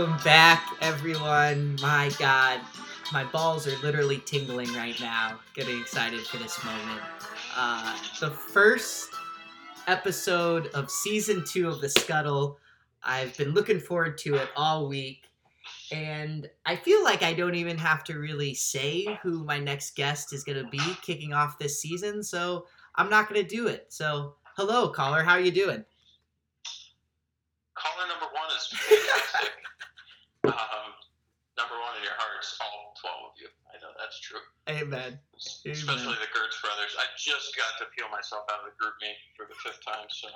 Welcome back, everyone. My God, my balls are literally tingling right now. Getting excited for this moment. Uh, the first episode of season two of The Scuttle. I've been looking forward to it all week. And I feel like I don't even have to really say who my next guest is going to be kicking off this season. So I'm not going to do it. So, hello, caller. How are you doing? Caller number one is fantastic. Um, number one in your hearts, all 12 of you. I know that's true. Amen. Especially the Gertz brothers. I just got to peel myself out of the GroupMe for the fifth time, so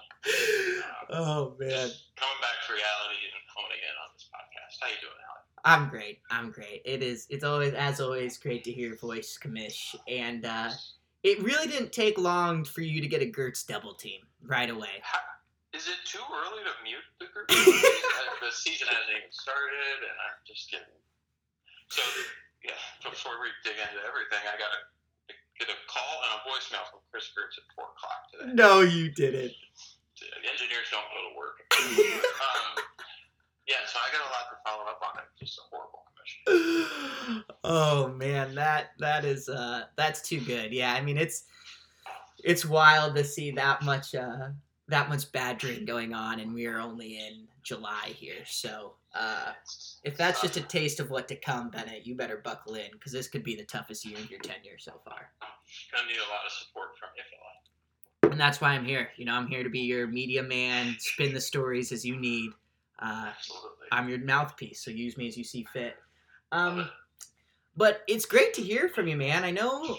oh man. coming back to reality and honing in on this podcast. How you doing, Alec? I'm great. I'm great. It is. It's always, as always, great to hear your voice, Kamish. And uh, it really didn't take long for you to get a Gertz double team right away. How, is it too early to mute the group? The season hasn't even started, and I'm just kidding. So, yeah, before we dig into everything, I got to get a call and a voicemail from Chris Gertz at 4 o'clock today. No, you didn't. The engineers don't go to work. um, yeah, so I got a lot to follow up on it. Just a horrible commission. oh man, that that is uh that's too good. Yeah, I mean it's it's wild to see that much uh that much badgering going on and we are only in July here. So uh if that's just a taste of what to come, Bennett, you better buckle in because this could be the toughest year of your tenure so far. Gonna need a lot of support from you. And that's why I'm here. You know, I'm here to be your media man, spin the stories as you need. Uh, Absolutely. I'm your mouthpiece, so use me as you see fit. Um, but it's great to hear from you, man. I know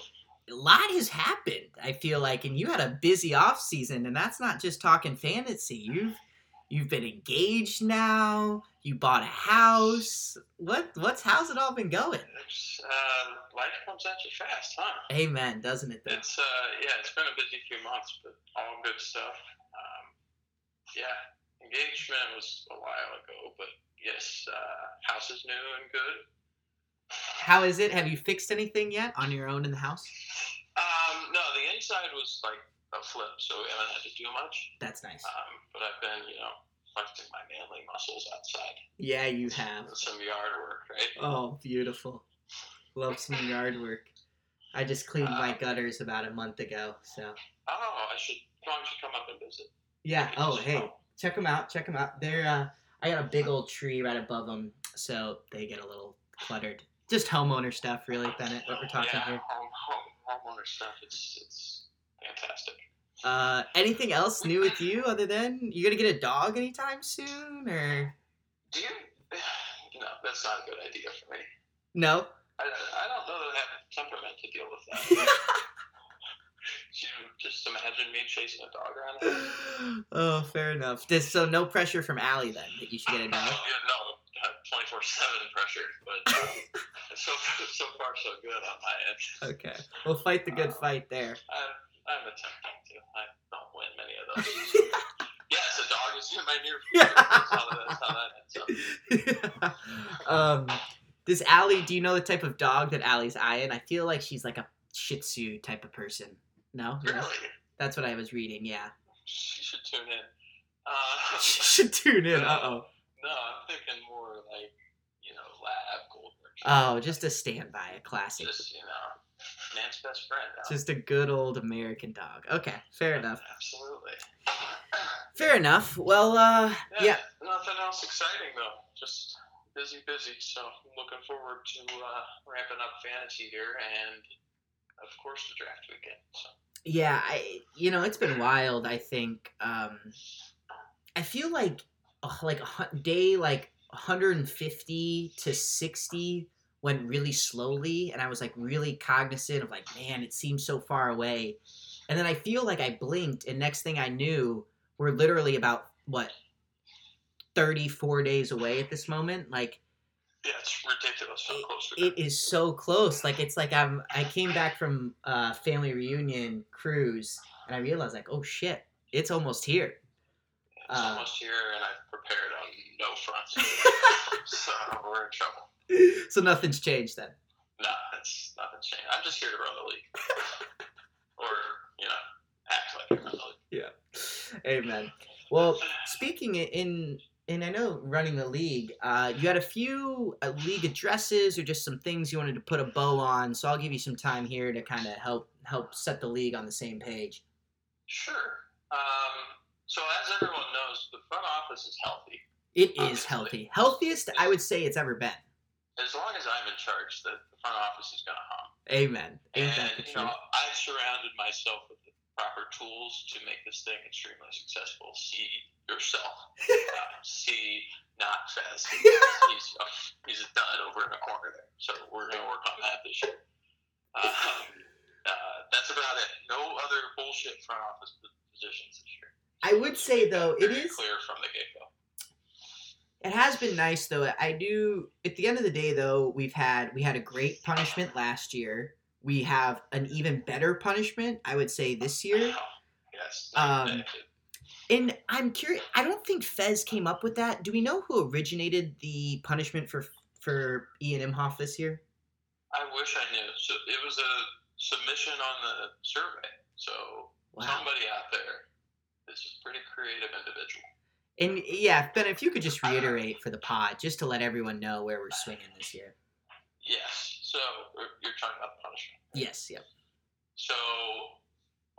a lot has happened. I feel like, and you had a busy off season, and that's not just talking fantasy. You've you've been engaged now. You bought a house. What what's how's it all been going? It's, uh, life comes at you fast, huh? Amen, doesn't it? Though. It's uh, yeah, it's been a busy few months, but all good stuff. Um, yeah, engagement was a while ago, but yes, uh, house is new and good. How is it? Have you fixed anything yet on your own in the house? Um, no, the inside was like a flip, so we haven't had to do much. That's nice. Um, but I've been, you know, flexing my manly muscles outside. Yeah, you have. Some yard work, right? Oh, beautiful. Love some yard work. I just cleaned my Uh, gutters about a month ago, so Oh, I should. Why don't you come up and visit? yeah. Oh, hey, check them out. Check them out. They're uh, I got a big old tree right above them, so they get a little cluttered. Just homeowner stuff, really, Bennett. What we're talking yeah, here. Home, home, homeowner stuff. It's it's fantastic. Uh, anything else new with you other than you gonna get a dog anytime soon, or Do you? No, that's not a good idea for me. no? I, I don't know that I have the temperament to deal with that. you just imagine me chasing a dog around. oh, fair enough. This, so no pressure from Allie then that you should get a dog. Yeah, no, twenty four seven pressure, but uh, so so far so good on my end. Okay, we'll fight the good fight there. I'm I'm attempting to. I don't win many of those. yes, a dog is in my near future. That's how that, that's how that ends up. um, does Allie? Do you know the type of dog that Allie's eyeing? I feel like she's like a Shih Tzu type of person. No? Really? that's what I was reading. Yeah, She should tune in. Uh, she should tune in. Uh oh. No, I'm thinking more like, you know, lab golden retriever. Oh, just a standby, a classic. Just, you know, man's best friend. Just a good old American dog. Okay, fair enough. Absolutely. Fair enough. Well, uh, yeah. Nothing else exciting though. Just busy, busy. So I'm looking forward to uh, ramping up fantasy here, and of course the draft weekend. So Yeah, I you know it's been wild. I think um, I feel like like a day like 150 to 60 went really slowly, and I was like really cognizant of like man, it seems so far away, and then I feel like I blinked, and next thing I knew, we're literally about what 34 days away at this moment. Like yeah, it's ridiculous how close it is so close. Like it's like I'm I came back from a family reunion cruise and I realized like, oh shit, it's almost here. It's uh, almost here, and I've prepared on no front, so we're in trouble. so nothing's changed then. No, it's nothing changed. I'm just here to run the league, or you know, act like I run the league. Yeah. Amen. Well, speaking in and I know running the league, uh, you had a few uh, league addresses or just some things you wanted to put a bow on. So I'll give you some time here to kind of help help set the league on the same page. Sure. Um, so as everyone knows, the front office is healthy. It is Obviously. healthy, healthiest I would say it's ever been. As long as I'm in charge, the, the front office is going to hum. Amen. Ain't And you know, I've surrounded myself with the proper tools to make this thing extremely successful. See yourself. uh, see not Fez. he's a, he's a dud over in the corner there. So we're going to work on that this year. Um, uh, that's about it. No other bullshit front office positions this year. I would say though, it is clear from the get go. It has been nice though. I do. At the end of the day, though, we've had we had a great punishment last year. We have an even better punishment, I would say, this year. Yes. Um, And I'm curious. I don't think Fez came up with that. Do we know who originated the punishment for for Ian Imhoff this year? I wish I knew. So it was a submission on the survey. So Wow. somebody out there, there is a pretty creative individual. And yeah, Ben, if you could just reiterate for the pod, just to let everyone know where we're swinging this year. Yes. So you're talking about the punishment. Yes. Yep. So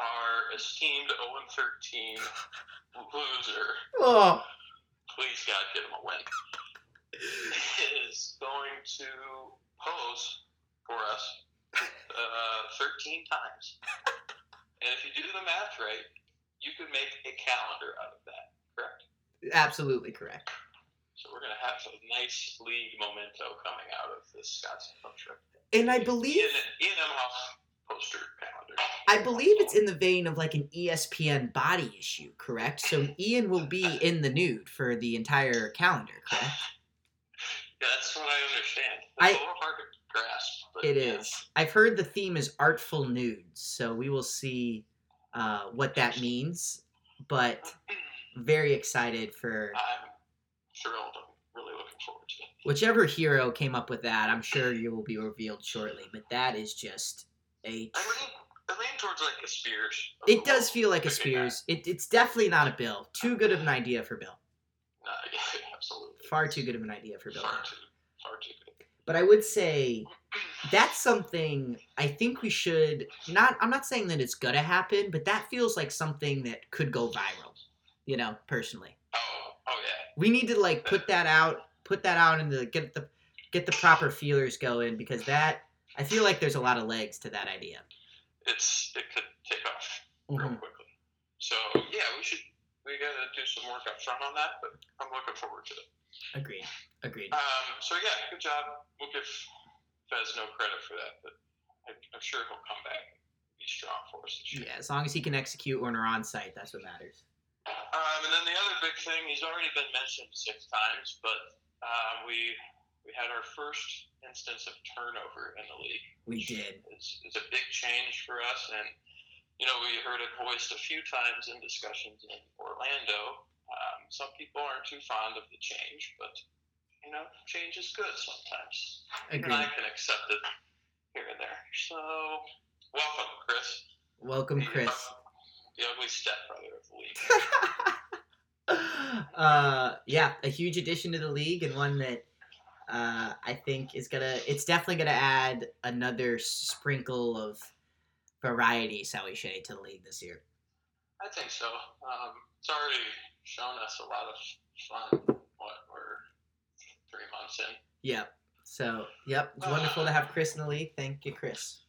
our esteemed 0 and 13 loser, Oh. please God give him a win, is going to pose for us uh, 13 times. And if you do the math right, you could make a calendar out of that? Absolutely correct. So we're going to have a nice league memento coming out of this Scottsdale trip. And I believe Ian, Ian Emhoff poster calendar. I believe it's in the vein of like an ESPN body issue, correct? So Ian will be in the nude for the entire calendar, correct? Yeah, that's what I understand. I- It's a little hard to grasp. It yeah. is. I've heard the theme is artful nudes, so we will see uh, what that means. But very excited for I'm thrilled. I'm really looking forward to it. whichever hero came up with that. I'm sure you will be revealed shortly. But that is just a. I lean, I lean towards like a Spears. It does feel like a. Spears. It, it's definitely not a Bill. Too good of an idea for Bill. No, yeah, absolutely. Far too good of an idea for Bill. Far too, far too good. But I would say that's something I think we should not I'm not saying that it's gonna happen, but that feels like something that could go viral. You know, personally. Oh, oh yeah. We need to like put that out put that out and the get the get the proper feelers going because that I feel like there's a lot of legs to that idea. It's it could take off real Mhm. quickly. So yeah, we should we gotta do some work up front on that, but I'm looking forward to it. Agreed. Agreed. Um, so yeah, good job. We'll give Fez no credit for that, but I, I'm sure he'll come back and be strong for us. Yeah, as long as he can execute when we're on site, that's what matters. Um, and then the other big thing, he's already been mentioned six times, but um, we we had our first instance of turnover in the league. We did. It's, is a big change for us, and you know we heard it voiced a few times in discussions in Orlando. Um, some people aren't too fond of the change, but you know change is good sometimes. And I can accept it here and there. So welcome, Chris. Welcome, Chris. Uh, the ugly stepbrother of the league. uh, yeah, a huge addition to the league and one that uh, I think is gonna. It's definitely gonna add another sprinkle of variety, shall we say, to the league this year. I think so. Um, it's already shown us a lot of fun. What we're three months in, Yep. So, yep, it's wonderful to have Chris in the league. Thank you, Chris.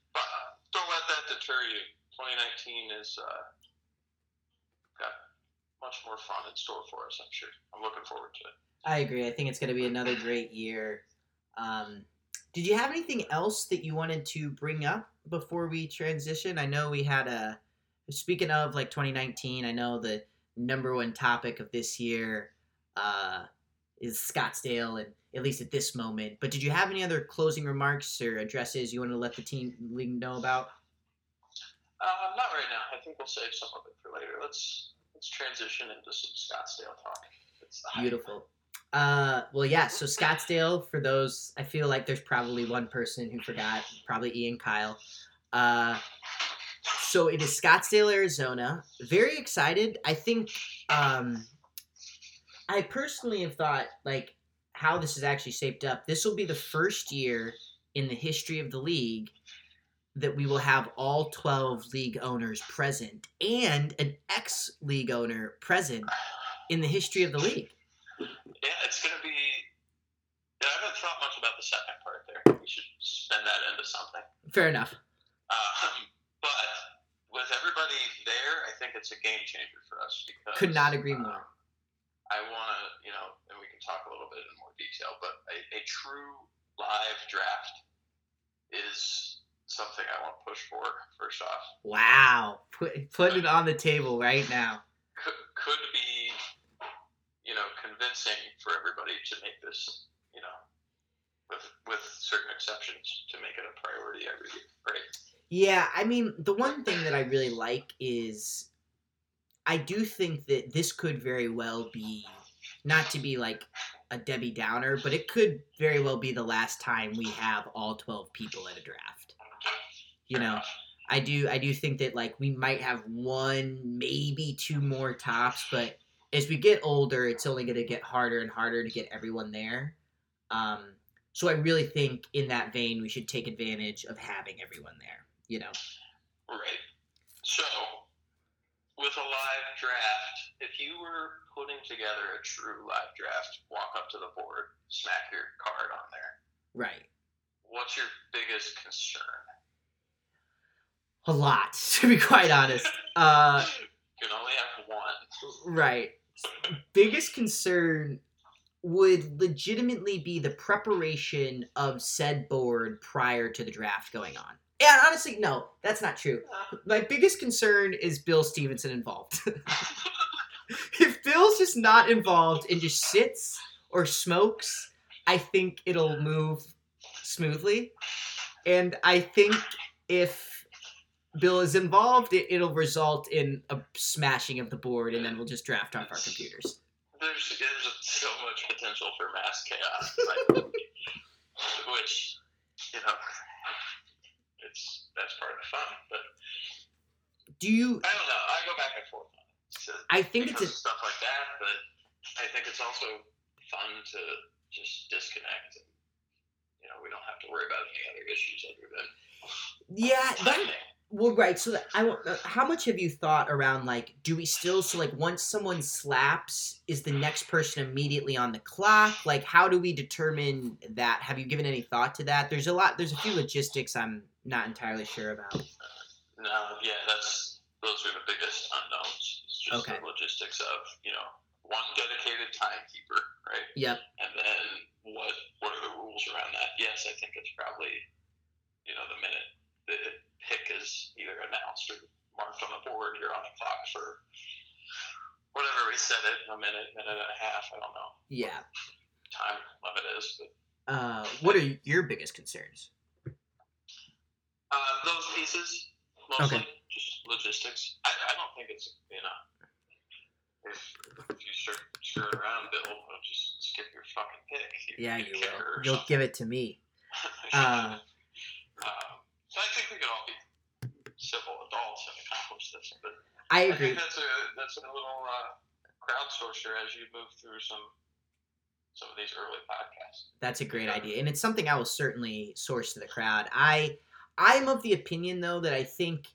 don't let that deter you. 2019 is uh, much more fun in store for us. I'm sure. I'm looking forward to it. I agree. I think it's going to be another great year. Um, did you have anything else that you wanted to bring up before we transition? I know we had a. Speaking of like 2019, I know the number one topic of this year uh, is Scottsdale, and at least at this moment. But did you have any other closing remarks or addresses you want to let the team league know about? Uh, not right now. I think we'll save some of it for later. Let's let's transition into some Scottsdale talk. Beautiful. Uh, well, yeah. So Scottsdale, for those, I feel like there's probably one person who forgot, probably Ian Kyle. Uh, so it is Scottsdale, Arizona. Very excited. I think um, I personally have thought like how this is actually shaped up. This will be the first year in the history of the league that we will have all 12 league owners present and an ex league owner present in the history of the league. Yeah, it's going to be. Yeah, I haven't thought much about the second part there. We should spend that into something. Fair enough. Um, but with everybody there, I think it's a game changer for us because Could not agree uh, more. I want to, you know, and we can talk a little bit in more detail, but a, a true live draft is something I want to push for. First off, Wow. Put put it on the table right now. could could be, you know, convincing for everybody to make this, you know, with with certain exceptions, to make it a priority every year, right? Yeah, I mean, the one thing that I really like is I do think that this could very well be not to be like a Debbie Downer, but it could very well be the last time we have all 12 people at a draft. You know, I do I do think that like we might have one, maybe two more tops, but as we get older, it's only going to get harder and harder to get everyone there. Um, so I really think in that vein, we should take advantage of having everyone there. You know. Right. So, with a live draft, if you were putting together a true live draft, walk up to the board, smack your card on there. Right. What's your biggest concern? A lot, to be quite honest. Uh, you can only have one. right. Biggest concern would legitimately be the preparation of said board prior to the draft going on. Yeah, honestly, no, that's not true. My biggest concern is Bill Stevenson involved. if Bill's just not involved and just sits or smokes, I think it'll move smoothly. And I think if Bill is involved, it, it'll result in a smashing of the board, and then we'll just draft off our computers. There's, there's so much potential for mass chaos, right? which, you know, it's that's part of the fun. But Do you? I don't know. I go back and forth on it. So, I think it's a, stuff like that, but I think it's also fun to just disconnect and you know we don't have to worry about any other issues other than yeah. That. Well, right. So I want. uh, How much have you thought around like? Do we still so like once someone slaps, is the next person immediately on the clock? Like, how do we determine that? Have you given any thought to that? There's a lot. There's a few logistics I'm not entirely sure about. No, yeah, that's those are the biggest unknowns. It's just Okay. the logistics of you know one dedicated timekeeper, right? Yep. And then what what are the rules around that? Yes, I think it's probably you know the minute the pick is either announced or marked on the board, you're on the clock for whatever we set it, a minute, minute and a half. I don't know Yeah. time limit is, but Uh, what are your biggest concerns? uh, those pieces mostly just logistics. I, I don't think it's you know. If, if you start screwing around, Bill, I'll just skip your fucking pick. You, Yeah, you will. You'll something. give it to me. Uh, um, I think we can all be civil adults and accomplish this. But I I agree. think that's a that's a little uh, crowdsourcer as you move through some some of these early podcasts. That's a great idea, and it's something I will certainly source to the crowd. I I'm of the opinion though that I think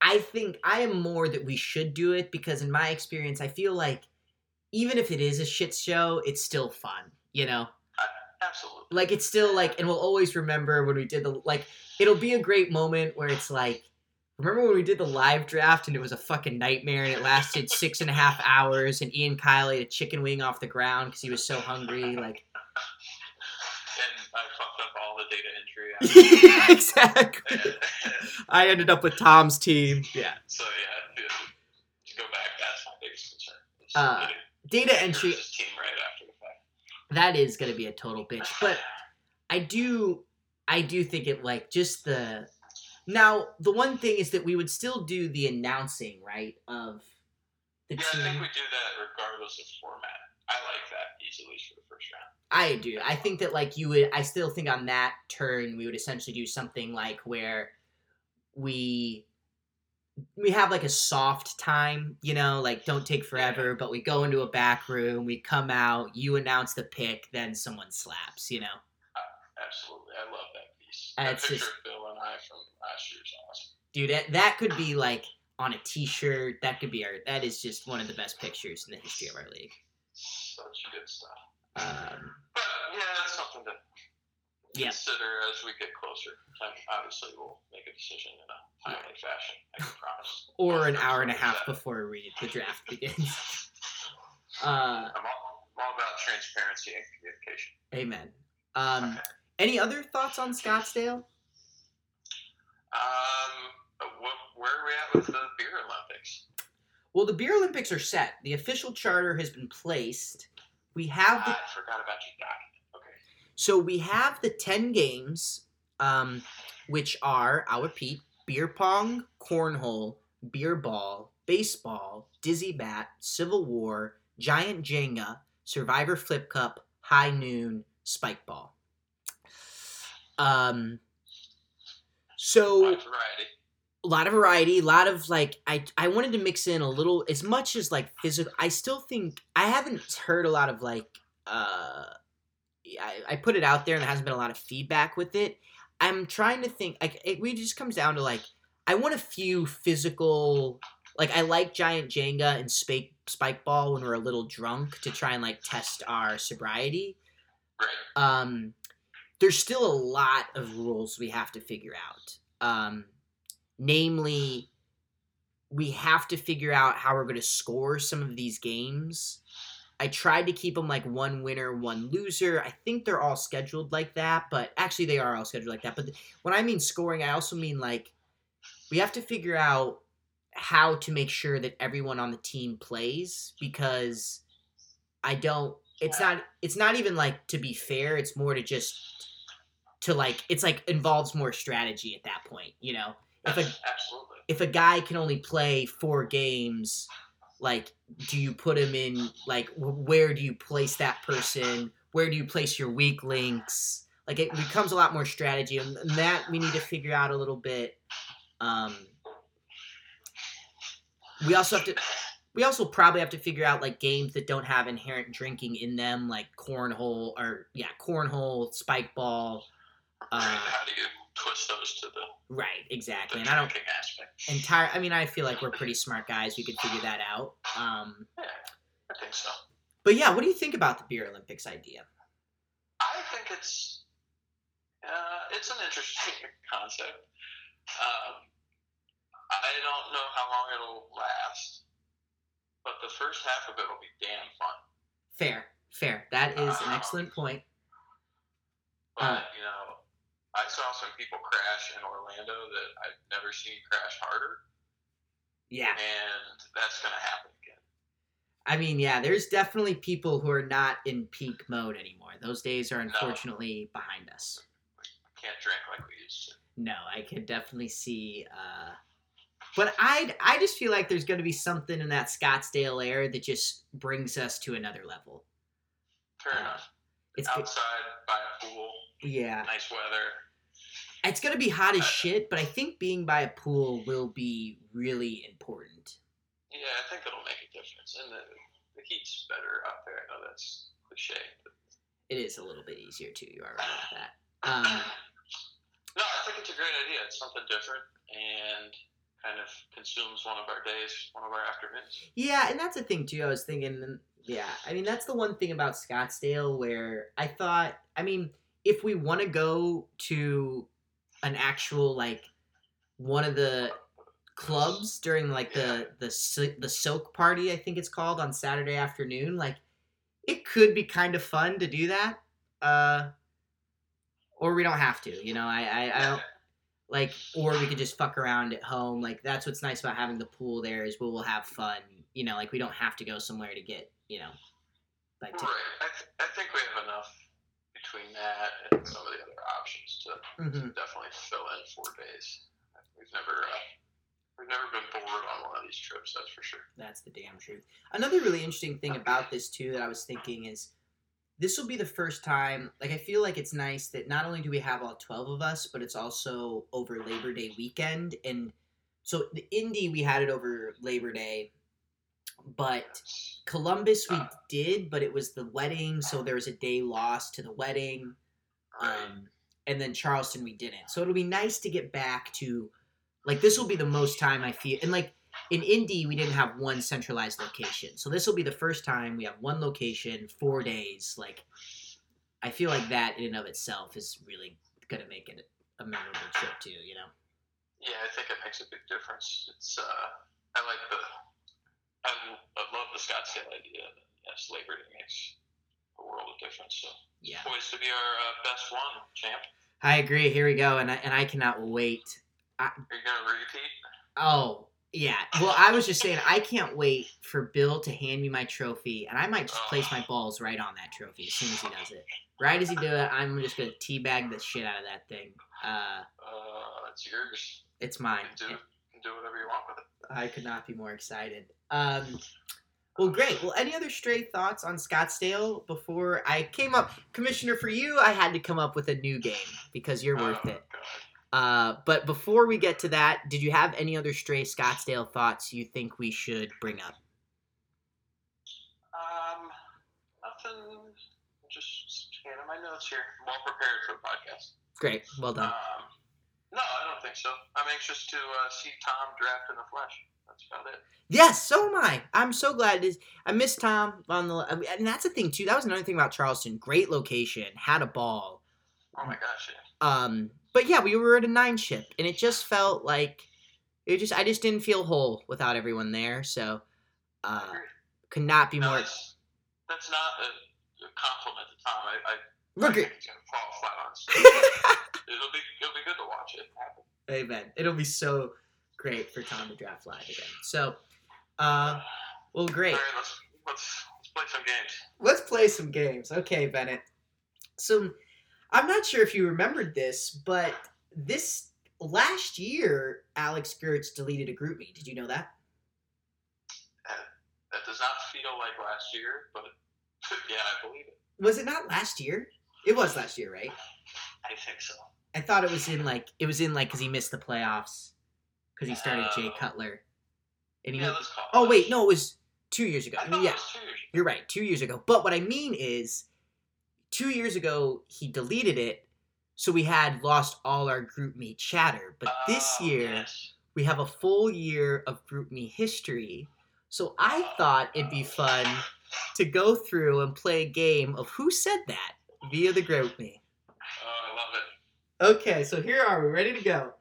I think I am more that we should do it because in my experience I feel like even if it is a shit show, it's still fun, you know? Absolutely. Like it's still like and we'll always remember when we did the like it'll be a great moment where it's like remember when we did the live draft and it was a fucking nightmare and it lasted six and a half hours and Ian Kyle ate a chicken wing off the ground because he was so hungry like And I fucked up all the data entry. exactly. I ended up with Tom's team. Yeah. so yeah, to, go back, that's my biggest concern. Uh, Data entry, team right after the fact. That is going to be a total bitch. But I do, I do think it like just the. Now, the one thing is that we would still do the announcing, right, of the Yeah, I think we do that regardless of format. I like that easily for the first round. I do. I think that like you would. I still think on that turn we would essentially do something like where we we have like a soft time, you know, like don't take forever, but we go into a back room, we come out, you announce the pick, then someone slaps, you know. Absolutely, I love that piece. Uh, That it's picture just- of Bill and I from last year's awesome. Dude, that, that could be like on a t-shirt. That could be our that is just one of the best pictures in the history of our league. Such good stuff. Um, But yeah, that's something to Yeah. consider as we get closer. Obviously, we'll make a decision in a timely fashion. I can promise. or an hour and a half before we, the draft begins. Uh, I'm all, I'm all about transparency and communication. amen. Um, Okay. any other thoughts on Scottsdale? Um, what, where are we at with the beer Olympics? Well, the Beer Olympics are set. The official charter has been placed. We have the I forgot about your document. So we have the 10 games, um, which are, I'll repeat, beer pong, cornhole, beer ball, baseball, dizzy bat, civil war, giant Jenga, survivor flip cup, high noon, spike ball. Um, so Wide variety. a lot of variety, a lot of like I I wanted to mix in a little as much as like physical. I still think I haven't heard a lot of like uh I, I put it out there and there hasn't been a lot of feedback with it. I'm trying to think like it really just comes down to like I want a few physical like I like giant Jenga and spike spike ball when we're a little drunk to try and like test our sobriety um, there's still a lot of rules we have to figure out. Um, namely, we have to figure out how we're going to score some of these games. I tried to keep them like one winner, one loser. I think they're all scheduled like that, but actually they are all scheduled like that. But when I mean scoring, I also mean like we have to figure out how to make sure that everyone on the team plays because I don't it's not it's not even like to be fair, it's more to just to like it's like involves more strategy at that point, you know. If a Absolutely. if a guy can only play four games, like, do you put him in like where do you place that person? Where do you place your weak links? Like it becomes a lot more strategy, and and that we need to figure out a little bit. Um, we also have to. We also probably have to figure out like games that don't have inherent drinking in them, like cornhole or yeah, cornhole, spike ball. Uh, How do you twist those to the, right, the exactly. And I don't aspect? entire i mean i feel like we're pretty smart guys we could figure that out um Yeah, I think so. but yeah what do you think about the beer olympics idea I think it's uh, it's an interesting concept. Um, I don't know how long it'll last, but the first half of it will be damn fun. fair fair that is an Uh, excellent point But Uh. you know, I saw some people crash in Orlando that I've never seen crash harder, yeah. And that's going to happen again. i mean yeah there's definitely people who are not in peak mode anymore. Those days are unfortunately behind us. Can't drink like we used to. no i could definitely see uh but i i just feel like there's going to be something in that scottsdale air that just brings us to another level. Fair Uh, enough. it's Outside by a pool, yeah nice weather. It's gonna be hot as shit, but I think being by a pool will be really important. Yeah, I think it'll make a difference, and the, the heat's better out there. I know that's cliche. But It is a little bit easier too. You are right about that. Um, no, I think it's a great idea. It's something different and kind of consumes one of our days, one of our afternoons. yeah, and that's a thing too. I was thinking, yeah, I mean that's the one thing about Scottsdale where I thought, I mean, if we want to go to an actual like one of the clubs during like the the the soak party, I think it's called on Saturday afternoon, like it could be kind of fun to do that. Uh, or we don't have to, you know. I I, I don't like, or we could just fuck around at home. Like that's what's nice about having the pool there is we will have fun. You know, like we don't have to go somewhere to get you know, like to. I, th- I think we have enough between that and some of the other options to Mhm. definitely fill in four days. We've never uh, we've never been bored on one of these trips. That's for sure. That's the damn truth. Another really interesting thing about this too that I was thinking is this will be the first time like I feel like it's nice that not only do we have all 12 of us, but it's also over Labor Day weekend and so the Indy we had it over Labor Day, but Columbus we Uh. did, but it was the wedding, so there was a day lost to the wedding. Um, and then Charleston we didn't. So it'll be nice to get back to like this will be the most time I feel and like in Indy we didn't have one centralized location. So this will be the first time we have one location, four days. Like I feel like that in and of itself is really gonna make it a memorable trip too, you know? Yeah, I think it makes a big difference. It's uh, I like the, I, I love the Scottsdale idea. Yes, Labor Day makes a world of difference. So Yeah. poised to be our uh, best one, champ. I agree. Here we go, and I and I cannot wait. Are you gonna repeat? Oh, yeah. Well, I was just saying, I can't wait for Bill to hand me my trophy, and I might just place my balls right on that trophy as soon as he does it. Right as he do it, I'm just gonna teabag the shit out of that thing. Uh, Uh, it's yours. it's mine. do, you can do whatever you want with it. I could not be more excited. Um, well, great. Well, any other stray thoughts on Scottsdale before I came up, Commissioner? For you, I had to come up with a new game because you're worth oh, it. Uh, but before we get to that, did you have any other stray Scottsdale thoughts you think we should bring up? Um, nothing. Just scanning my notes here. I'm well prepared for the podcast. Great, well done. Um, no, I don't think so. I'm anxious to uh, see Tom draft in the flesh. That's about it. Yes, so am I. I'm so glad. Is. I miss Tom on the, and that's the thing too. That was another thing about Charleston. Great location, had a ball. Oh my gosh, yeah. Um, but yeah, we were at a nine ship, and it just felt like it just. I just didn't feel whole without everyone there. So, uh, could not be No, more. that's, that's not a, a compliment to Tom. I, I, Look think at. gonna fall flat on his it'll be it'll be good to watch it happen. Amen. It'll be so great for Tom to draft live again. So, uh, well, great. All right, let's let's let's play some games. Let's play some games. Okay, Bennett. So, I'm not sure if you remembered this, but this last year, Alex Gertz deleted a GroupMe. Did you know that? That does not feel like last year, but yeah, I believe it. Was it not last year? It was last year, right? I think so. I thought it was in like it was in like because he missed the playoffs because he started Jay Oh. Cutler, and he. Yeah, oh wait, no, it was two years ago. I yeah, it was two years. you're right, two years ago. But what I mean is, two years ago he deleted it, so we had lost all our GroupMe chatter. But this Oh, year yes. we have a full year of GroupMe history. So I oh, thought it'd be fun to go through and play a game of who said that via the GroupMe. Oh, I love it. Okay, so here are we, ready to go.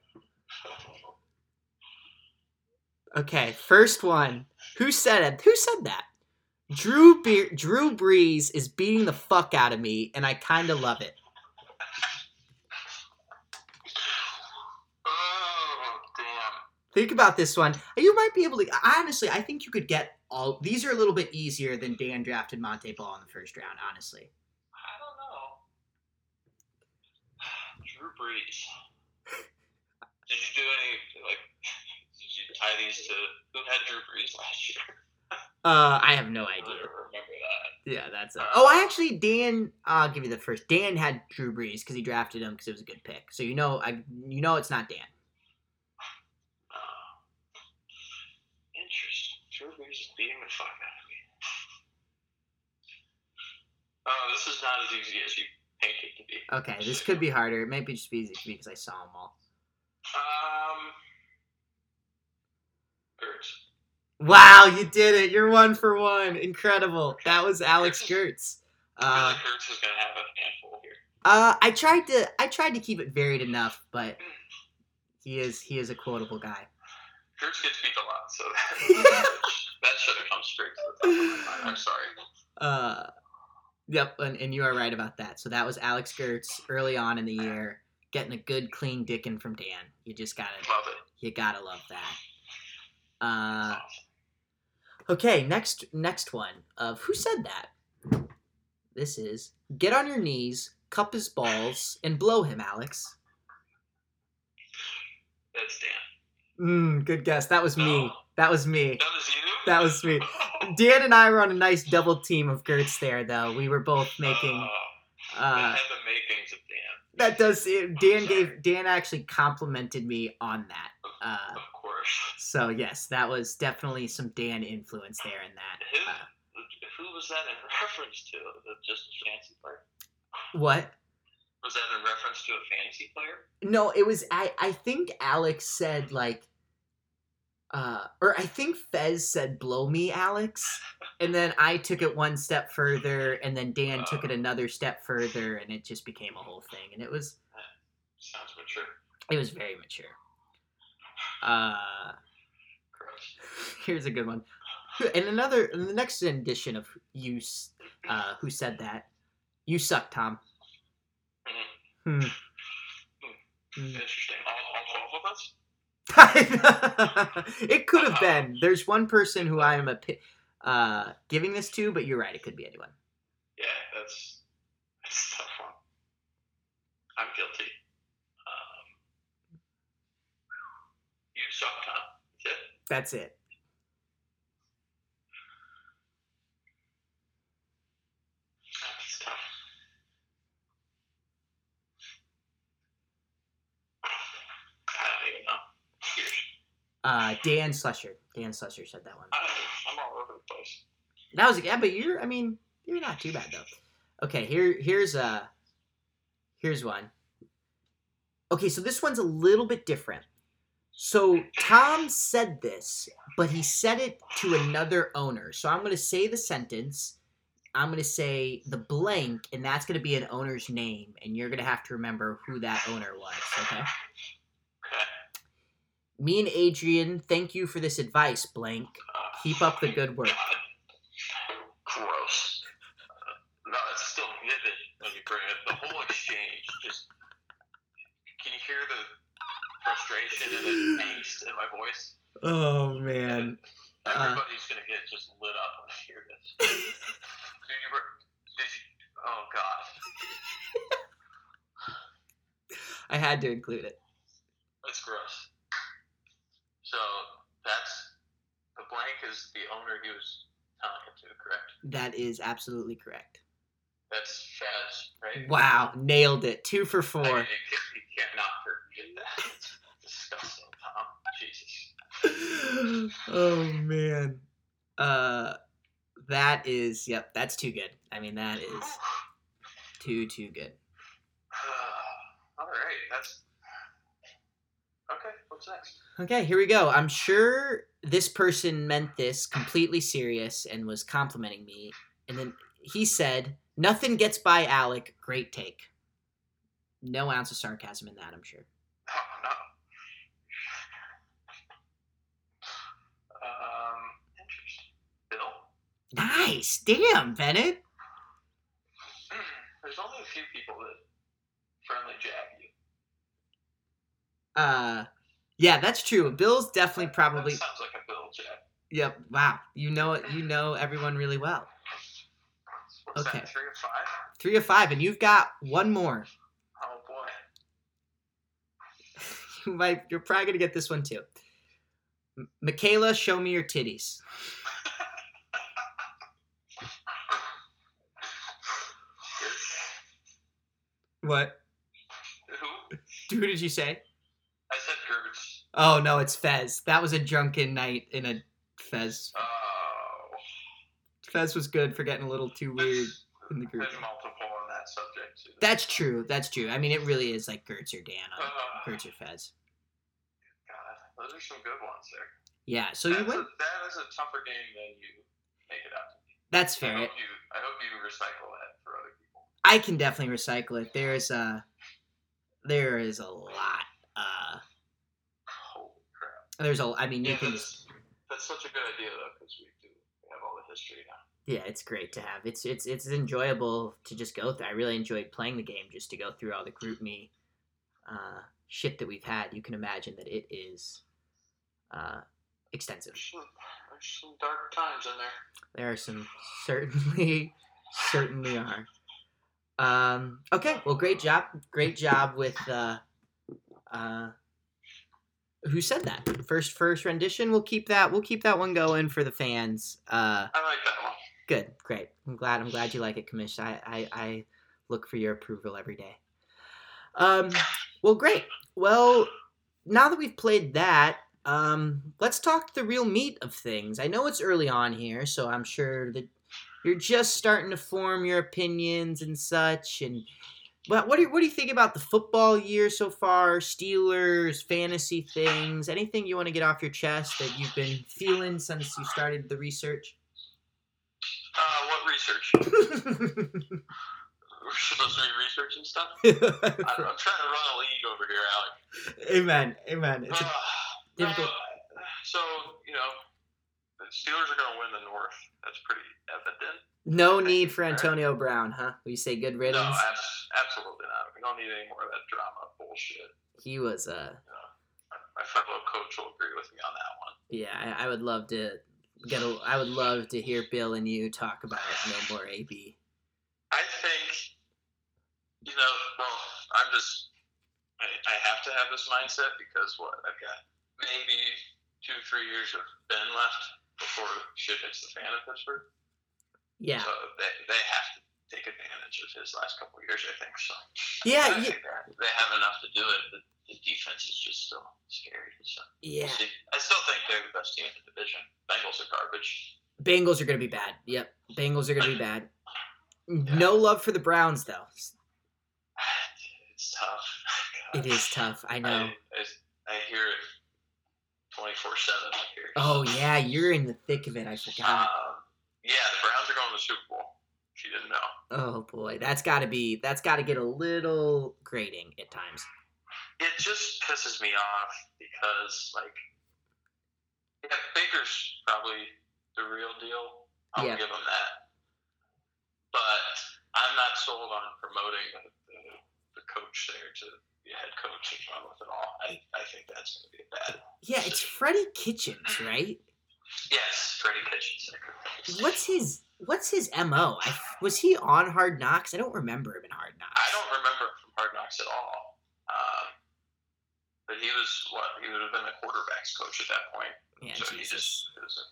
Okay, first one. Who said it? Who said that? Drew Be- Drew Brees is beating the fuck out of me, and I kind of love it. Oh, damn. Think about this one. You might be able to. Honestly, I think you could get all. These are a little bit easier than Dan drafted Montee Ball in the first round. Honestly, I don't know. Drew Brees. Did you do any like? Did you tie these to who had Drew Brees last year? uh, I have no I idea. don't remember that. Yeah, that's. A, oh, I actually Dan. I'll give you the first. Dan had Drew Brees because he drafted him because it was a good pick. So you know, I you know it's not Dan. Uh, interesting. Drew Brees is beating the fuck out of me. Oh, this is not as easy as you think it to be. Okay, this could be harder. It might be just be easy for me because I saw them all. Um, Gertz. Wow, you did it! You're one for one. Incredible. That was Alex Gertz. I Uh, like Gertz is gonna have a handful here. uh, I tried to I tried to keep it varied enough, but he is he is a quotable guy. Gertz gets beat a lot, so that, that should have come straight to the top of my mind. I'm sorry. Uh, yep, and, and you are right about that. So that was Alex Gertz early on in the year, getting a good clean dicking from Dan. You just gotta Love it. you gotta love that. Uh, okay, next next one of who said that? This is get on your knees, cup his balls, and blow him, Alex. That's Dan. Mm, good guess. That was me. No. That was me. That was you? That was me. Dan and I were on a nice double team of Gertz there, though. We were both making. Uh, Uh, that makings of Dan. that does. Dan gave. Dan actually complimented me on that. Uh. So yes, that was definitely some Dan influence there in that. Who, Uh, who was that in reference to? Just a fantasy player? what? Was that in reference to a fantasy player? No, it was. I I think Alex said like, uh, or I think Fez said "blow me, Alex," and then I took it one step further, and then Dan took it another step further, and it just became a whole thing, and it was Sounds mature. it was very mature. Uh, here's a good one. And another, in the next edition of you, uh, who said that? You suck, Tom. Hmm. Hmm. Interesting. All, all 12 of us? it could have been. There's one person who I am a pi- uh, giving this to, but you're right. It could be anyone. Yeah, that's, that's a tough one. I'm guilty. Um, you suck, Tom. That's it. That's it. That's tough. I don't even know. it. Uh, Dan Slusher. Dan Slusher said that one. I'm all over the place. That was yeah, but you're. I mean, you're not too bad though. Okay, here here's uh here's one. Okay, so this one's a little bit different. So Tom said this, but he said it to another owner. So I'm gonna say the sentence. I'm gonna say the blank, and that's gonna be an owner's name, and you're gonna have to remember who that owner was. Okay. Me and Adrian, thank you for this advice, blank. Keep up the good work. Oh man. Uh. Everybody's gonna get just lit up when they hear this. Did you, did you, oh god, I had to include it. that's gross. So that's the blank is the owner he was telling it to, correct? That is absolutely correct. That's Fez, right? Wow, nailed it. Two for I four. mean, you, can't, you cannot forget that. It's disgusting, Tom. Jesus. Oh man. Uh that is yep, that's too good. I mean that is too too good. All right, that's okay. What's next? Okay, here we go. I'm sure this person meant this completely serious and was complimenting me. And then he said, Nothing gets by Alec. Great take. No ounce of sarcasm in that, I'm sure. Oh no. Um, interesting. Bill. Nice. Damn, Bennett. There's only a few people that friendly jab you. Uh yeah, that's true. Bill's definitely probably That sounds like a Bill jab. Yep. Wow. You know it you know everyone really well. What's Okay. that? Three or five? Three of five, and you've got one more. Oh boy. You might you're probably gonna get this one too. M- Michaela, show me your titties. What? Who? Who did you say? I said Gertz. Oh no, it's Fez. That was a drunken night in a Fez. Oh. Fez was good for getting a little too weird in the group. There's multiple on that subject. Too. That's true. That's true. I mean, it really is like Gertz or Dan on Uh, Gertz or Fez. God, those are some good ones there. Yeah. So you That's went. A, that is a tougher game than you make it out to be. That's I fair. hope you. I hope you recycle that for other people. I can definitely recycle it. There's a there is a lot. Uh, Holy crap! there's a. I mean, you Yeah, can just. that's, that's such a good idea though, because we do we have all the history now. Yeah, it's great to have. It's it's it's enjoyable to just go through. I really enjoyed playing the game just to go through all the GroupMe uh, shit that we've had. You can imagine that it is uh, extensive. There's some, there's some dark times in there. There are some certainly certainly are. Um, okay, well, great job, great job with uh, uh, who said that first first rendition. We'll keep that we'll keep that one going for the fans. Uh, I like that one. good, great. I'm glad I'm glad you like it, Commish. I I, I look for your approval every day. Um, well, great. Well, now that we've played that, Um, let's talk the real meat of things. I know it's early on here, so I'm sure that you're just starting to form your opinions and such. And but what do you, what do you think about the football year so far? Steelers, fantasy things, anything you want to get off your chest that you've been feeling since you started the research? Uh, what research? We're supposed to be researching stuff. I, I'm trying to run a league over here, Alec. amen, amen. It's Uh, difficult- uh, so you know, the Steelers are going to win the North. That's pretty evident. no need for Antonio Brown, huh? We say good No, riddance. abs- absolutely not. We don't need any more of that drama bullshit. He was uh My fellow coach will agree with me on that one. Yeah, I, I would love to get a. I would love to hear Bill and you talk about no more AB. I think, you know, well, I'm just, I, I have to have this mindset because what I've got maybe two, three years of Ben left before shit hits the fan in Pittsburgh. Yeah, So they, they have to take advantage of his last couple of years, I think. So yeah, I yeah, think they have enough to do it. But the defense is just still scary. So yeah. See, I still think they're the best team in the division. Bengals are garbage. Bengals are gonna be bad. Yep, Bengals are gonna be bad. No love for the Browns though. It's tough. It is tough. I know. I, I, I hear it 24 7 here. Oh yeah, you're in the thick of it. I forgot. Um, yeah, the Browns are going to the Super Bowl. You didn't know. Oh boy, that's got to be. That's got to get a little grating at times. It just pisses me off because, like, yeah, Baker's probably the real deal. I'll Yeah. give him that. But I'm not sold on promoting the, the, the coach there to be a head coach and run with it all. I, I think that's going to be bad. Yeah, it's Freddie Kitchens, right? Yes, Freddie Kitchens. What's his What's his mo? I, was he on Hard Knocks? I don't remember him in Hard Knocks. I don't remember him from Hard Knocks at all. Um, but he was what? He would have been the quarterbacks coach at that point. Yeah, so he just it was a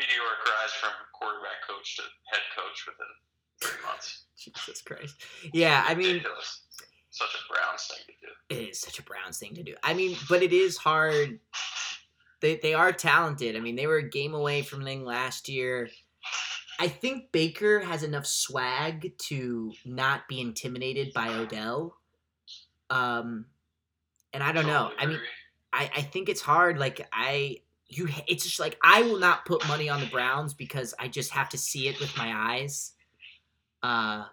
meteoric rise from quarterback coach to head coach within three months. Jesus Christ. Yeah, I mean, Ridiculous. Such a Browns thing to do. it is such a Browns thing to do. I mean, but it is hard. They they are talented. I mean, they were a game away from winning last year. I think Baker has enough swag to not be intimidated by Odell. Um, and I don't know. I mean. I, I think it's hard. Like I you it's just like I will not put money on the Browns because I just have to see it with my eyes. Uh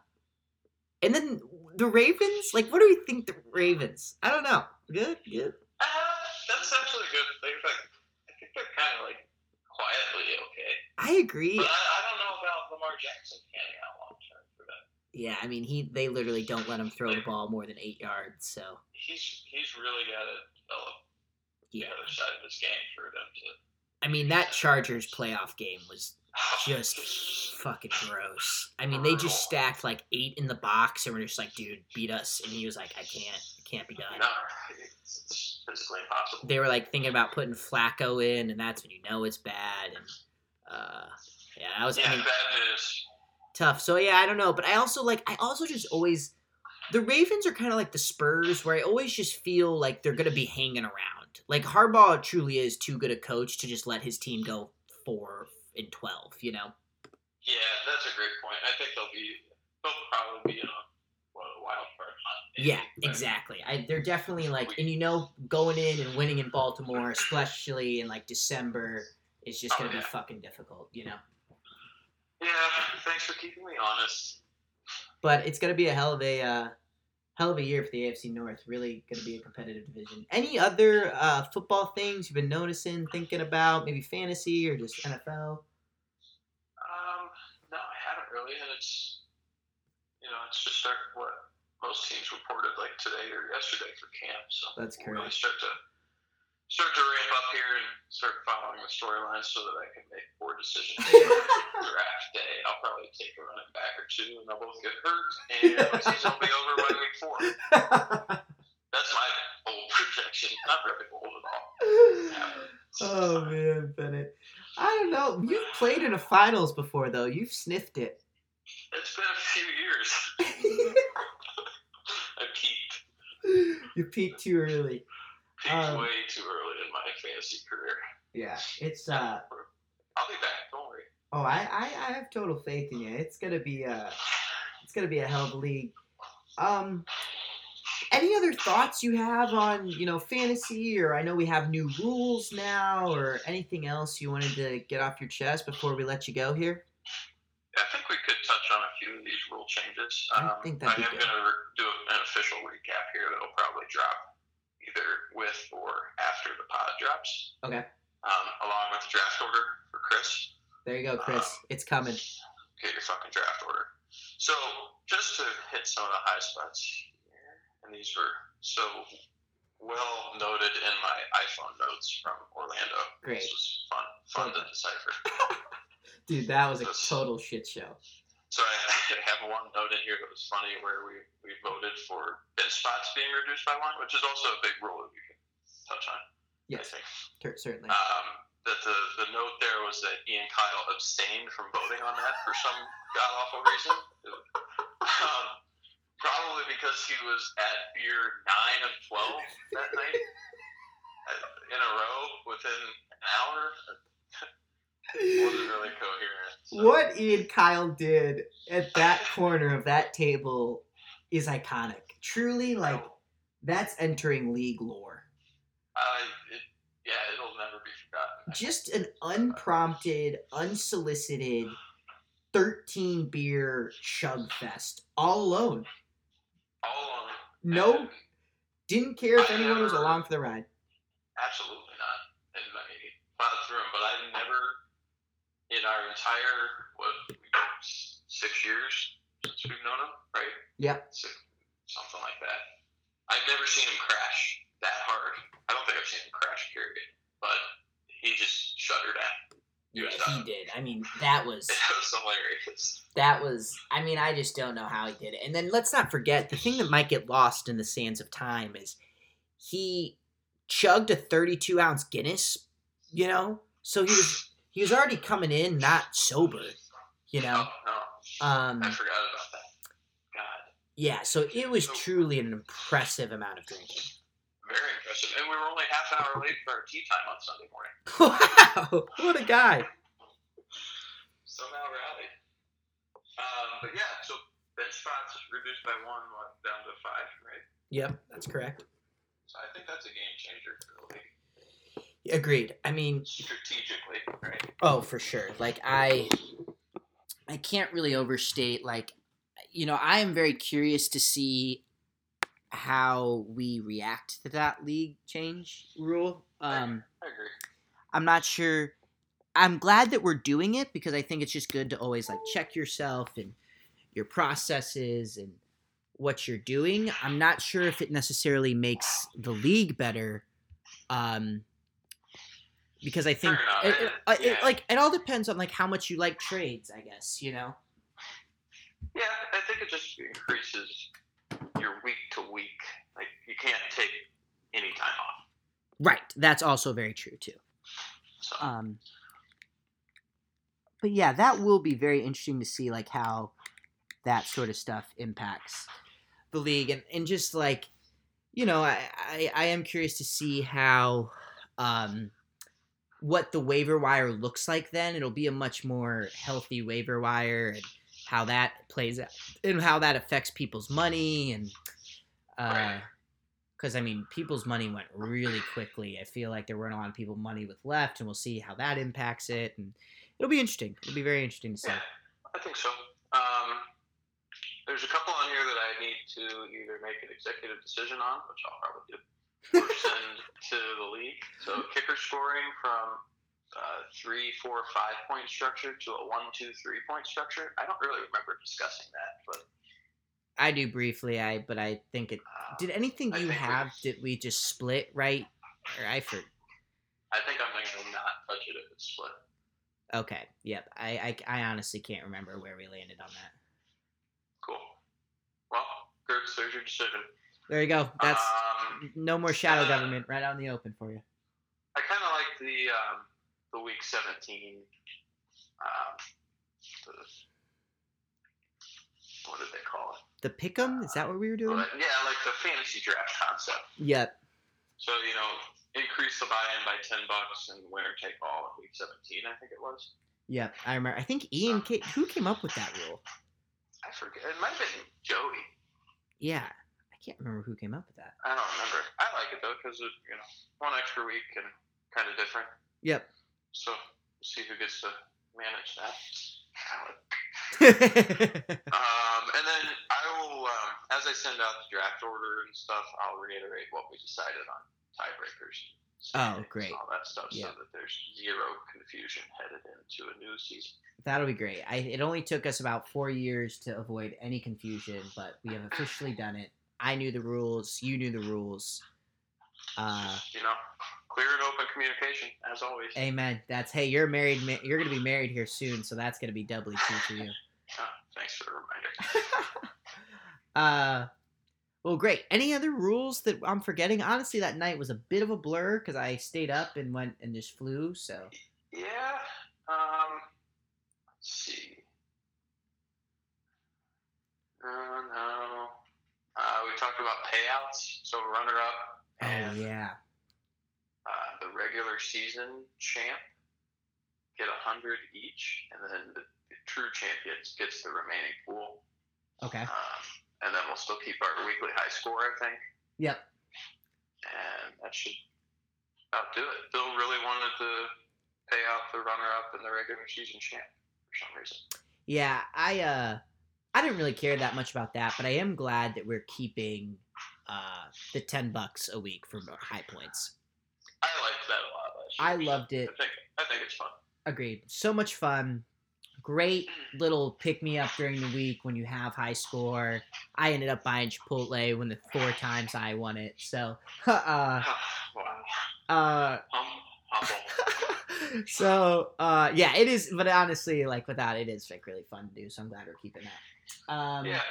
and then the Ravens, like what do we think the Ravens? I don't know. Good, good. uh, that's actually good. They're like, I think they're kind of like quietly okay. I agree. But I, I don't know about Lamar Jackson panning out long term for them. Yeah, I mean he they literally don't let him throw the ball more than eight yards, so He's he's really got to develop the other side of his game for them to I mean that Chargers playoff game was just fucking gross. I mean, they just stacked like eight in the box and were just like, dude, beat us. And he was like, I can't, it can't be done. No, it's, physically impossible. They were like thinking about putting Flacco in, and that's when you know it's bad. And uh, yeah, that was Yeah, I mean, tough. So yeah, I don't know, but I also like, I also just always, the Ravens are kind of like the Spurs, where I always just feel like they're gonna be hanging around. Like Harbaugh truly is too good a coach to just let his team go four and twelve. You know. Yeah, that's a great point. I think they'll be they'll probably be in a, a wild card hunt. maybe, Yeah, but- exactly. I, they're definitely like, and you know, going in and winning in Baltimore, especially in like December, is just Oh, gonna be yeah. fucking difficult, you know. Yeah, thanks for keeping me honest. But it's gonna be a hell of a uh, hell of a year for the AFC North. Really gonna be a competitive division. Any other uh, football things you've been noticing, thinking about, maybe fantasy or just NFL? Um, no, I haven't really, and it's you know it's just start what most teams reported like today or yesterday for camp. So That's we'll really start to start to ramp up here and start following the storylines so that I can make more decisions draft day. I'll probably take a running back or two, and they'll both get hurt, and the season will be over by week four. That's my bold projection. Not really bold at all. oh man, Bennett. I don't know. You've played in a finals before, though. You've sniffed it. It's been a few years. I peaked. you peaked too early. Peaked Um, way too early in my my fantasy career. Yeah, it's uh. I'll be back. Don't worry. Oh, I, I, I have total faith in you. It's gonna be a, it's gonna be a hell of a league. Um, any other thoughts you have on you know fantasy, or I know we have new rules now, or anything else you wanted to get off your chest before we let you go here? I think we could touch on a few of these rule changes. I Um, think I that. I am going to do an official recap here that'll probably drop either with or after the pod drops. Okay. Um, along with the draft order for Chris. There you go, Chris. It's coming. Get your fucking draft order. So, just to hit some of the high spots here, and these were so well noted in my iPhone notes from Orlando. Great. This was fun, fun to decipher. Dude, that was a total shit show. So I, I have one note in here that was funny where we, we voted for bench spots being reduced by one, which is also a big rule that we can touch on. Yes, I think. certainly. Um, that the, the note there was that Ian Kyle abstained from voting on that for some god awful reason. Um, probably because he was at beer nine of twelve that night uh, in a row within an hour. Wasn't really coherent. so- What Ian Kyle did at that corner of that table is iconic. Truly, like that's entering league lore. Uh, it, yeah, it'll never be forgotten. Just an unprompted, unsolicited, thirteen beer chug fest, all alone. All alone. No, didn't care if anyone was along for the ride. Absolutely not. And I mean, he plowed through him, but I never, in our entire, what, we go s- six years since we've known him, right? Yeah. Six, something like that. I've never seen him crash that hard. I don't think I've seen him crash, period. But he just shuddered at. He Yeah, he did. I mean, that was It was hilarious. that was. I mean, I just don't know how he did it. And then let's not forget the thing that might get lost in the sands of time is he chugged a 32 ounce Guinness, you know, so he was he was already coming in not sober, you know. No, no. Um, I forgot about that. God. yeah, so it was truly an impressive amount of drinking. Very impressive. And we were only half an hour late for our tee time on Sunday morning. wow, what a guy! somehow rallied. Um, but yeah, so bench spots reduced by one, what, down to five, right? Yep, that's correct. So I think that's a game changer for the league Agreed. I mean, strategically, right? Oh, for sure. Like I I can't really overstate like you know, I am very curious to see how we react to that league change rule. Um I agree. I'm not sure I'm glad that we're doing it because I think it's just good to always like check yourself and your processes and what you're doing. I'm not sure if it necessarily makes the league better. Um because I think Fair it, it- it- Yeah. like it all depends on like how much you like trades, I guess, you know. Yeah, I think it just increases your week to week. Like you can't take any time off. Right. That's also very true too. So Um, but yeah, that will be very interesting to see like how that sort of stuff impacts the league and, and just like you know I, I i am curious to see how um what the waiver wire looks like then it'll be a much more healthy waiver wire and how that plays out and how that affects people's money and uh because i mean people's money went really quickly. I feel like there weren't a lot of people money with left and we'll see how that impacts it and it'll be interesting. It'll be very interesting to see. Yeah, I think so. Um, there's a couple on here that I need to either make an executive decision on, which I'll probably do, send to the league. So kicker scoring from uh, three, four, five point structure to a one, two, three point structure. I don't really remember discussing that, but i do briefly i but i think it uh, Did anything I you think we- have did we just split right? Or I for I think I'm going to not touch it if it's split. okay, yep. I, I I honestly can't remember where we landed on that. Cool. Well, Gertz, there's your decision. There you go. That's um, no more shadow uh, government right out in the open for you. I kind of like the um, the week 17. Um, the, what did they call it? The pick'em is that what we were doing? Yeah, like the fantasy draft concept. Yep. So you know, increase the buy-in by ten bucks and winner take all in week seventeen. I think it was. Yep, I remember. I think Ian. Ca- who came up with that rule? I forget. It might have been Joey. Yeah, I can't remember who came up with that. I don't remember. I like it though because you know one extra week and kind of different. Yep. So see who gets to manage that. Um, and then I will, um, as I send out the draft order and stuff, I'll reiterate what we decided on tiebreakers. Oh, standings, great. All that stuff, Yeah. so that there's zero confusion headed into a new season. That'll be great. I, it only took us about four years to avoid any confusion, but we have officially done it. I knew the rules. You knew the rules. Uh, you know, clear and open communication, as always. amen. That's hey, you're married. You're gonna be married here soon, so that's gonna be doubly true for you. Ah, thanks for the reminder. uh, well, great. Any other rules that I'm forgetting? Honestly, that night was a bit of a blur because I stayed up and went and just flew. So Yeah. Um. Let's see. Uh, no. Uh, we talked about payouts. So runner up oh yeah, uh, the regular season champ get a hundred each, and then the, the true champions gets the remaining pool. okay, Um, and then we'll still keep our weekly high score, I think, yep. and that should about do it. Bill really wanted to pay out the runner up and the regular season champ for some reason. Yeah, I uh I didn't really care that much about that, but I am glad that we're keeping uh the 10 bucks a week for high points. I liked that a lot I loved it. I think I think it's fun. Agreed. So much fun. Great little pick me up during the week when you have high score. I ended up buying Chipotle when the four times I won it. So uh wow. uh Hum, so uh yeah, it is but honestly like without it is like really fun to do. So I'm glad we're keeping that. Um yeah.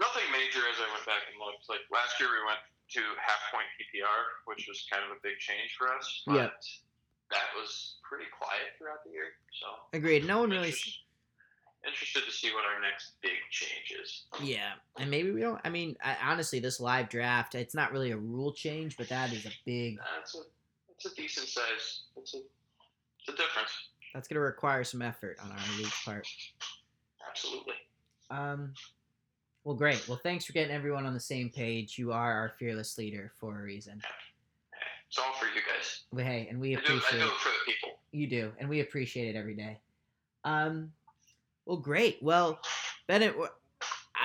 Nothing major as I went back and looked. Like last year we went to half point PPR, which was kind of a big change for us. But Yep. that was pretty quiet throughout the year. So agreed. No one really interest- interested to see what our next big change is. Yeah, and maybe we don't. I mean, I, honestly, this live draft, it's not really a rule change, but that is a big. That's a that's a decent size. It's a it's a difference. That's gonna require some effort on our league's part. Absolutely. Um, well, great. Well, thanks for getting everyone on the same page. You are our fearless leader for a reason. It's all for you guys. Well, Hey, and we I do, I appreciate do it. it for the people. You do, and we appreciate it every day. Um, well, great. Well, Bennett,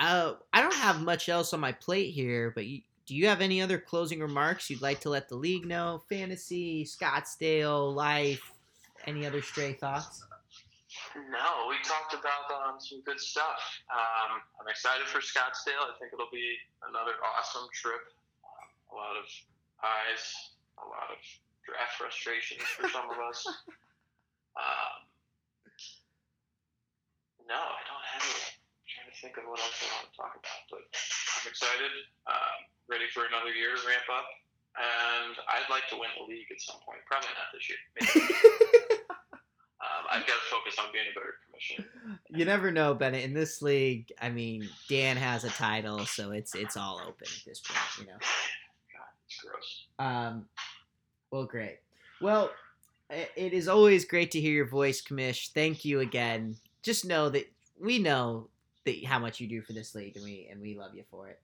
uh, I don't have much else on my plate here, but you, do you have any other closing remarks you'd like to let the league know? Fantasy, Scottsdale, life, any other stray thoughts? No, we talked about um, some good stuff. Um, I'm excited for Scottsdale. I think it'll be another awesome trip. Um, a lot of highs, a lot of draft frustrations for some of us. Um, no, I don't have it. I'm trying to think of what else I want to talk about, but I'm excited. Um, ready for another year to ramp up. And I'd like to win the league at some point. Probably not this year. I've got to focus on being a better commissioner. you never know, Bennett. In this league, I mean, Dan has a title, so it's it's all open at this point. You know. God, it's gross. Um, well, great. Well, it is always great to hear your voice, Commish. Thank you again. Just know that we know that how much you do for this league, and we and we love you for it.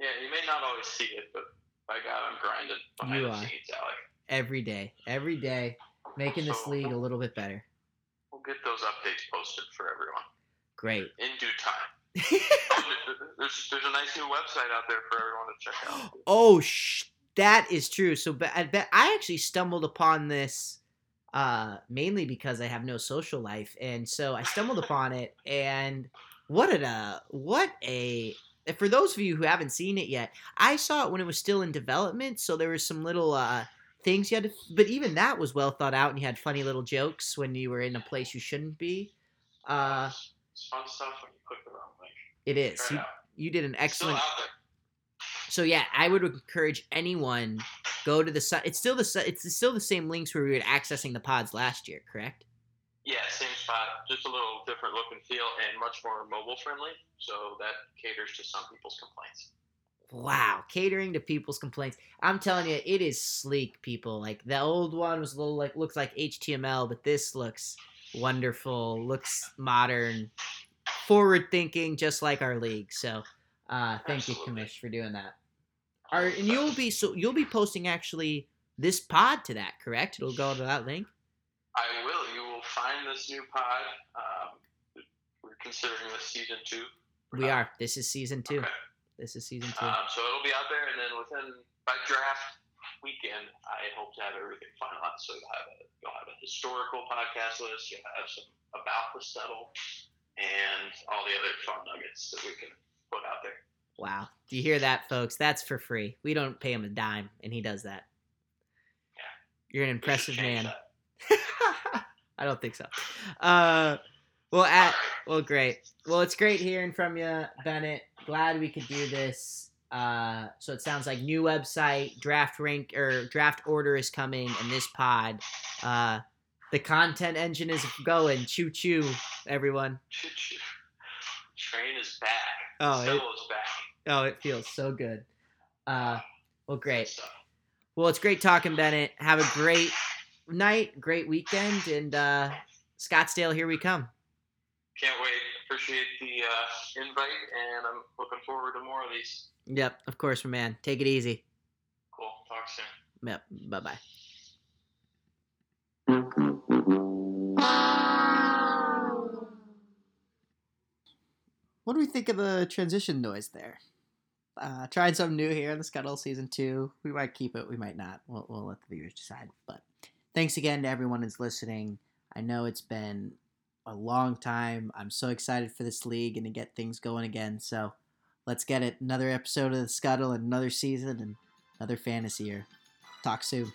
Yeah, you may not always see it, but by God, I'm grinding behind You the are. scenes, Alec. Every day, every day, making this league a little bit better. We'll get those updates posted for everyone Great. in due time. there's, there's a nice new website out there for everyone to check out. oh, sh- that is true. So, but I bet I actually stumbled upon this uh mainly because I have no social life, and so I stumbled upon it, and what a what a for those of you who haven't seen it yet, I saw it when it was still in development, so there was some little uh things you had to, but even that was well thought out, and you had funny little jokes when you were in a place you shouldn't be. Uh, it's fun stuff when you click the wrong link. it is. You, it you did an excellent. Still out there. So yeah, I would encourage anyone go to the site. It's still the it's still the same links where we were accessing the pods last year, correct? Yeah, same spot, just a little different look and feel, and much more mobile friendly. So that caters to some people's complaints. Wow, catering to people's complaints. I'm telling you, it is sleek, people. Like the old one was a little like looks like HTML, but this looks wonderful, looks modern, forward thinking, just like our league. So, uh, thank you, Absolutely. Commish, for doing that. Are and you'll be so you'll be posting actually this pod to that, correct? It'll go to that link. I will. You will find this new pod. Um, we're considering this season two. We are. This is season two. Okay. This is season two. Um, so it'll be out there, and then within by draft weekend, I hope to have everything finalized. So you'll have a you'll have a historical podcast list. You'll have some about the Scuttle, and all the other fun nuggets that we can put out there. Wow. Do you hear that, folks? That's for free. We don't pay him a dime, and he does that. You're an impressive man. I don't think so. Uh, well, at well, great. Well, it's great hearing from you, Bennett. Glad we could do this. Uh, so it sounds like new website, draft rank or draft order is coming, and this pod. Uh, the content engine is going. Choo choo, everyone. Choo-choo. Train is back. Oh, it, back. oh, it feels so good. Uh, well, great. Well, it's great talking, Bennett. Have a great night, great weekend, and uh, Scottsdale, here we come. Can't wait. Appreciate the uh, invite, and I'm looking forward to more of these. Yep, of course, my man. Take it easy. Cool. Talk soon. Yep, bye bye. What do we think of the transition noise there? Uh, tried something new here in the Scuttle season two. We might keep it, we might not. We'll, we'll let the viewers decide. But thanks again to everyone who's listening. I know it's been a long time. I'm so excited for this league and to get things going again. So let's get it. Another episode of the Scuttle and another season and another fantasy year. Talk soon.